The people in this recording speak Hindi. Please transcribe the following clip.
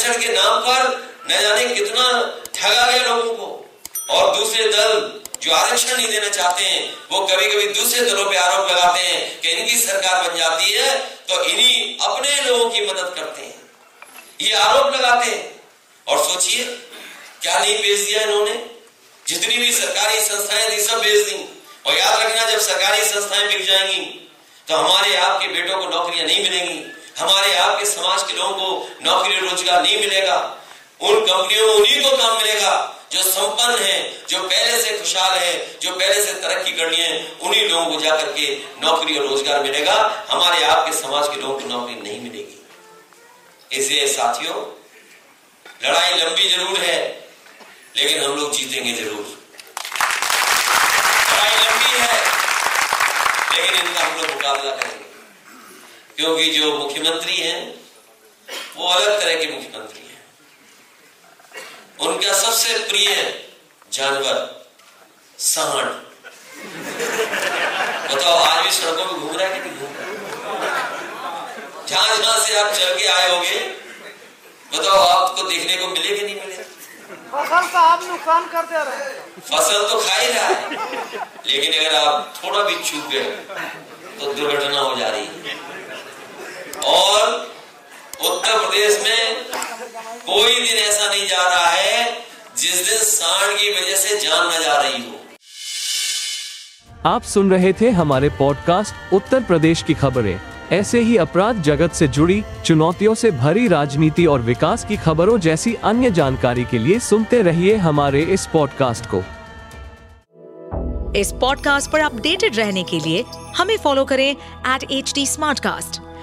आरक्षण के नाम पर न जाने कितना ठगा गया लोगों को। और दूसरे दल जो आरक्षण नहीं देना चाहते हैं, वो कभी कभी दूसरे दलों पे आरोप लगाते हैं कि इनकी सरकार बन जाती है तो इन्हीं अपने लोगों की मदद करते हैं। ये आरोप लगाते हैं। और सोचिए, क्या नहीं बेच दिया इन्होंने? जितनी भी सरकारी संस्थाएँ थी, सब बेच दी। और याद रखना, जब सरकारी संस्थाएँ बिक जाएँगी तो हमारे आपके बेटों को नौकरियाँ नहीं मिलेंगी। हमारे आपके समाज के लोगों को नौकरी रोज़गार नहीं मिलेगा। उन कंपनियों में उन्हीं को काम मिलेगा जो संपन्न है, जो पहले से खुशहाल है, जो पहले से तरक्की करनी है, उन्हीं लोगों को जाकर के नौकरी और रोज़गार मिलेगा। हमारे आपके समाज के लोगों को नौकरी नहीं मिलेगी। इसलिए साथियों, लड़ाई लंबी ज़रूर है, लेकिन हम लोग जीतेंगे ज़रूर। लड़ाई लंबी है, लेकिन इनका हम लोग मुकाबला करेंगे। क्योंकि जो मुख्यमंत्री हैं वो अलग तरह के मुख्यमंत्री हैं। उनका सबसे प्रिय जानवर सांड। बताओ आज भी सड़कों में घूम रहा है कि नहीं घूम रहा? जहाँ जहाँ से आप चल के आए होगे बताओ आपको देखने को मिले कि नहीं मिले? फ़सल का आप नुकसान कर दे रहे। फ़सल तो खा ही रहा है। लेकिन अगर आप थोड़ा भी चूक गए तो दुर्घटना हो जा रही है। और उत्तर प्रदेश में कोई दिन ऐसा नहीं जा रहा है जिस दिन सांड की वजह से जान न जा रही हो। आप सुन रहे थे हमारे पॉडकास्ट उत्तर प्रदेश की खबरें। ऐसे ही अपराध जगत से जुड़ी चुनौतियों से भरी राजनीति और विकास की खबरों जैसी अन्य जानकारी के लिए सुनते रहिए हमारे इस पॉडकास्ट को। इस पॉडकास्ट पर अपडेटेड रहने के लिए हमें फॉलो करें एट एच डी